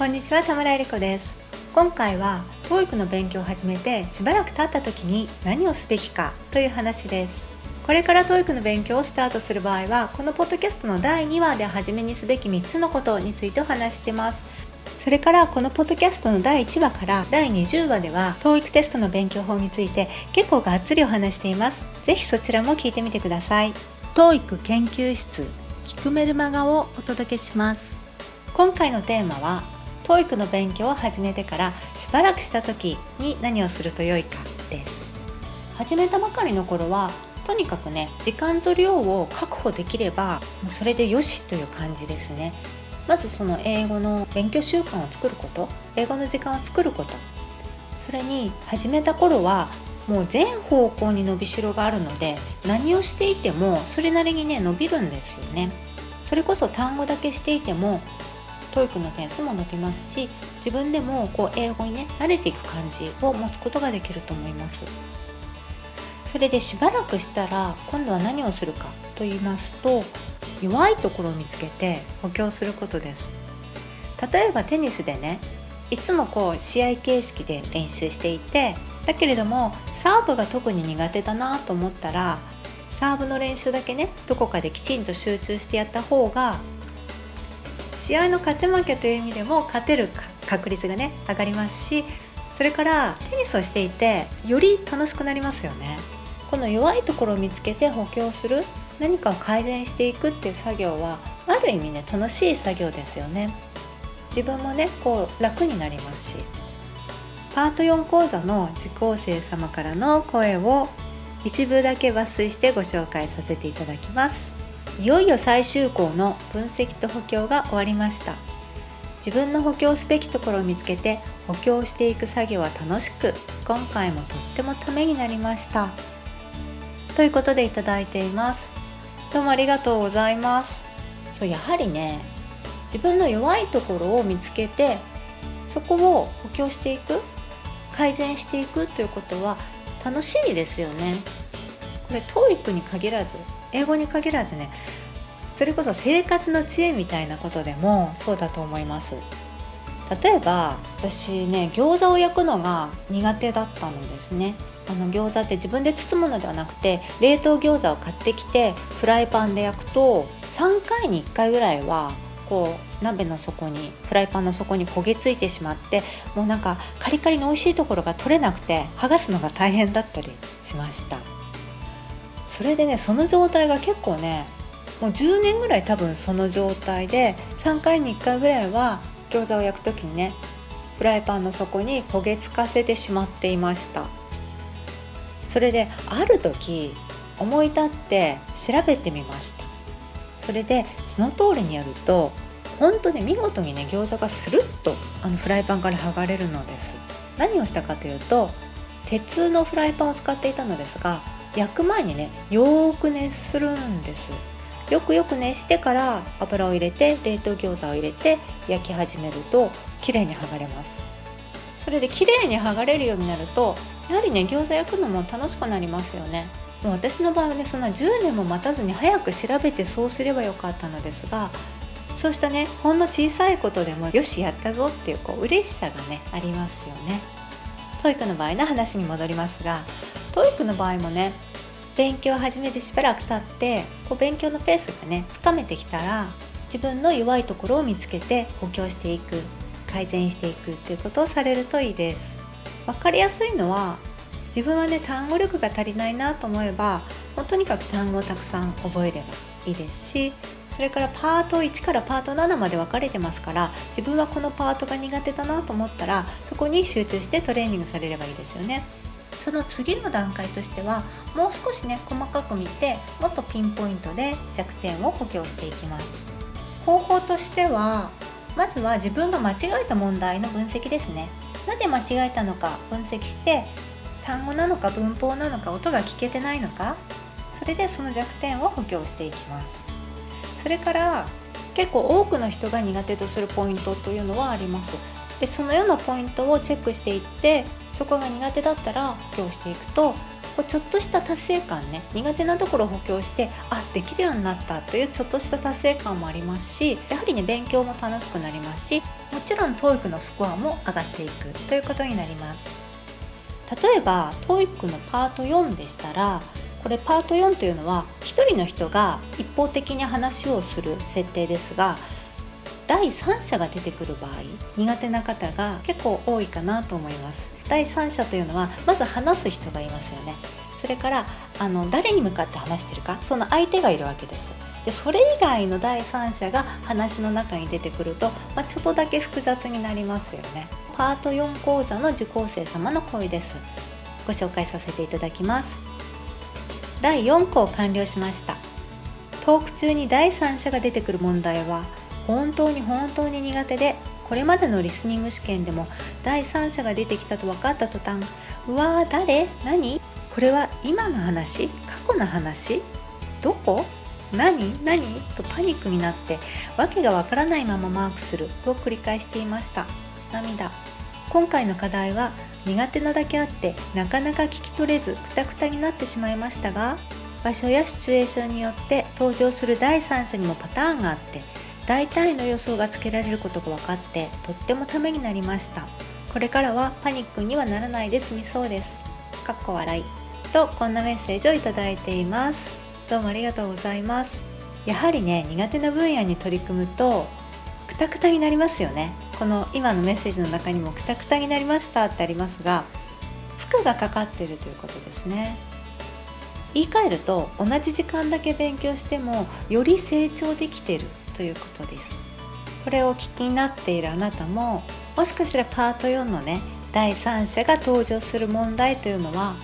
こんにちは田村恵理子です。今回は TOEIC の勉強を始めてしばらく経った時に何をすべきかという話です。これから TOEIC の勉強をスタートする場合はこのポッドキャストの第2話で初めにすべき3つのことについてお話してます。それからこのポッドキャストの第1話から第20話では TOEIC テストの勉強法について結構がっつりお話しています。是非そちらも聞いてみてください。TOEIC 研究室聞くメルマガをお届けします。今回のテーマは TOEIC の勉強を始めてからしばらくした時に何をすると良いかです。始めたばかりの頃はとにかくね時間と量を確保できればもうそれでよしという感じですね。まずその英語の勉強習慣を作ること。英語の時間を作ること。それに始めた頃はもう全方向に伸びしろがあるので何をしていてもそれなりにね伸びるんですよね。それこそ単語だけしていても TOEIC の点数も伸びますし自分でもこう英語にね慣れていく感じを持つことができると思います。それでしばらくしたら今度は何をするかと言いますと弱いところを見つけて補強することです。例えばテニスでねいつもこう試合形式で練習していてだけれどもサーブが特に苦手だなと思ったらサーブの練習だけねどこかできちんと集中してやった方が試合の勝ち負けという意味でも勝てる確率がね上がりますしそれからテニスをしていてより楽しくなりますよね。この弱いところを見つけて補強する何かを改善していくっていう作業はある意味ね楽しい作業ですよね。自分もねこう楽になりますしパート4講座の受講生様からの声を一部だけ抜粋してご紹介させていただきます。いよいよ最終項の分析と補強が終わりました。自分の補強すべきところを見つけて補強していく作業は楽しく今回もとってもためになりました。ということでいただいています。どうもありがとうございます。そうやはりね自分の弱いところを見つけてそこを補強していく改善していくということは楽しいですよね。これ TOEIC に限らず英語に限らずねそれこそ生活の知恵みたいなことでもそうだと思います。例えば私ね餃子を焼くのが苦手だったのですね。あの餃子って自分で包むのではなくて冷凍餃子を買ってきてフライパンで焼くと3回に1回ぐらいはこう鍋の底にフライパンの底に焦げついてしまってもうなんかカリカリの美味しいところが取れなくて剥がすのが大変だったりしました。それでねその状態が結構ねもう10年ぐらい多分その状態で3回に1回ぐらいは餃子を焼く時にねフライパンの底に焦げつかせてしまっていました。それである時思い立って調べてみました。それでその通りにやると本当に見事にね餃子がスルッとあのフライパンから剥がれるのです。何をしたかというと鉄のフライパンを使っていたのですが焼く前にねよーく熱するんです。よくよく熱してから油を入れて冷凍餃子を入れて焼き始めると綺麗に剥がれます。それで綺麗に剥がれるようになるとやはりね餃子焼くのも楽しくなりますよね。もう私の場合はねそんな10年も待たずに早く調べてそうすればよかったのですがそうしたねほんの小さいことでもよしやったぞっていうこう嬉しさがねありますよね。 TOEICの場合の話に戻りますが TOEICの場合もね勉強を始めてしばらく経ってこう勉強のペースがねつかめてきたら自分の弱いところを見つけて補強していく改善していくっていうことをされるといいです分かりやすいのは自分はね単語力が足りないなと思えばもうとにかく単語をたくさん覚えればいいですしそれからパート1からパート7まで分かれてますから自分はこのパートが苦手だなと思ったらそこに集中してトレーニングされればいいですよね。その次の段階としてはもう少しね細かく見てもっとピンポイントで弱点を補強していきます。方法としてはまずは自分が間違えた問題の分析ですね。なぜ間違えたのか分析して単語なのか文法なのか音が聞けてないのかそれでその弱点を補強していきます。それから結構多くの人が苦手とするポイントというのはあります。でそのようなポイントをチェックしていってそこが苦手だったら補強していくとこうちょっとした達成感ね苦手なところを補強してあできるようになったというちょっとした達成感もありますしやはりね勉強も楽しくなりますしもちろん TOEIC のスコアも上がっていくということになります。例えば TOEIC のパート4でしたらこれパート4というのは1人の人が一方的に話をする設定ですが第三者が出てくる場合苦手な方が結構多いかなと思います。第三者というのはまず話す人がいますよね。それからあの誰に向かって話してるかその相手がいるわけですでそれ以外の第三者が話の中に出てくると、まあ、ちょっとだけ複雑になりますよね。パート4講座の受講生様の声です。ご紹介させていただきます。第4項完了しました。トーク中に第三者が出てくる問題は本当に本当に苦手でこれまでのリスニング試験でも第三者が出てきたと分かった途端うわー誰？何？これは今の話？過去の話？どこ？何？何？とパニックになって訳がわからないままマークすると繰り返していました。涙。今回の課題は苦手なだけあってなかなか聞き取れずクタクタになってしまいましたが場所やシチュエーションによって登場する第三者にもパターンがあって大体の予想がつけられることが分かってとってもためになりました。これからはパニックにはならないで済みそうです。かっこ笑い。とこんなメッセージをいただいています。どうもありがとうございます。やはりね苦手な分野に取り組むとクタクタになりますよね。この今のメッセージの中にもクタクタになりましたってありますが負荷がかかっているということですね。言い換えると同じ時間だけ勉強してもより成長できている。ということです。これをお聞きになっているあなたももしかしたらパート4のね第三者が登場する問題というのは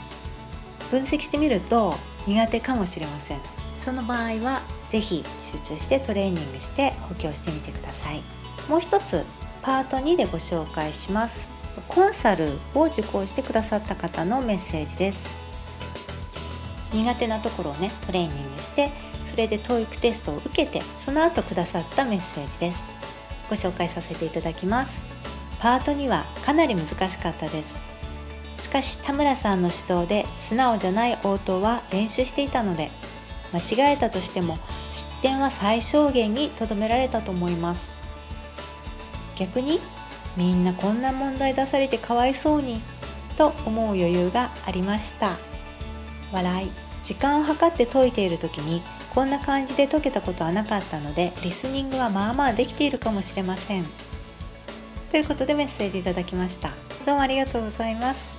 分析してみると苦手かもしれません。その場合は是非集中してトレーニングして補強してみてください。もう一つパート2でご紹介します。コンサルを受講してくださった方のメッセージです。苦手なところをねトレーニングしてそれで TOEIC テストを受けてその後くださったメッセージですご紹介させていただきますパート2はかなり難しかったですしかし田村さんの指導で素直じゃない応答は練習していたので間違えたとしても失点は最小限にとどめられたと思います逆にみんなこんな問題出されてかわいそうにと思う余裕がありました笑い時間を計って解いている時にこんな感じで解けたことはなかったのでリスニングはまあまあできているかもしれません。ということでメッセージいただきました。どうもありがとうございます。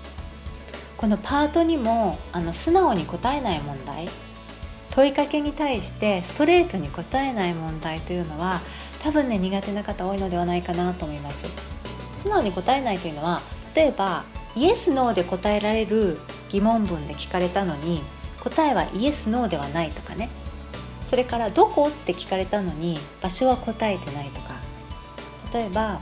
このパートにもあの素直に答えない問題問いかけに対してストレートに答えない問題というのは多分ね苦手な方多いのではないかなと思います。素直に答えないというのは例えばイエス・ノーで答えられる疑問文で聞かれたのに答えはイエス・ノーではないとかね。それから「どこ?」って聞かれたのに場所は答えてないとか例えば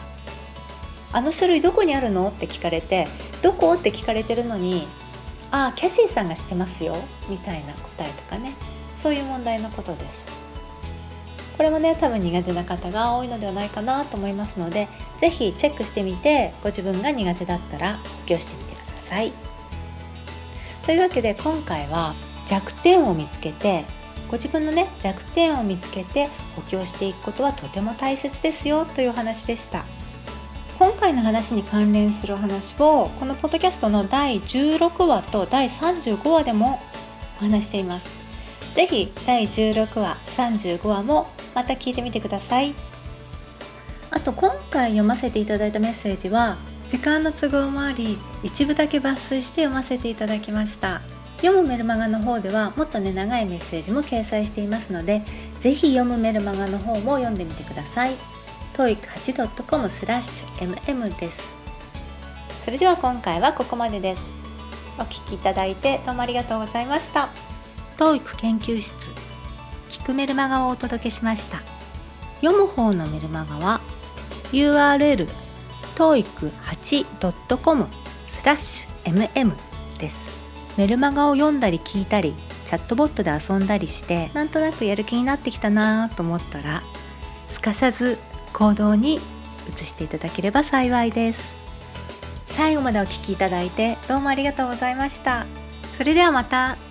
「あの書類どこにあるの?」って聞かれて「どこ?」って聞かれてるのに「ああキャシーさんが知ってますよ」みたいな答えとかねそういう問題のことですこれもね多分苦手な方が多いのではないかなと思いますので是非チェックしてみてご自分が苦手だったら補強してみてくださいというわけで今回は弱点を見つけてご自分のね弱点を見つけて補強していくことはとても大切ですよというお話でした。今回の話に関連するお話をこのポッドキャストの第16話と第35話でもお話しています。是非第16話35話もまた聞いてみてください。あと今回読ませていただいたメッセージは時間の都合もあり一部だけ抜粋して読ませていただきました。読むメルマガの方ではもっとね長いメッセージも掲載していますので是非読むメルマガの方も読んでみてください。toeic8.com スラッシュ mm です。それでは今回はここまでです。お聴きいただいてどうもありがとうございました。TOEIC 研究室。聞くメルマガをお届けしました。読む方のメルマガは URL toeic8.com スラッシュ mm メルマガを読んだり聞いたりチャットボットで遊んだりしてなんとなくやる気になってきたなと思ったらすかさず行動に移していただければ幸いです。最後までお聴きいただいてどうもありがとうございました。それではまた。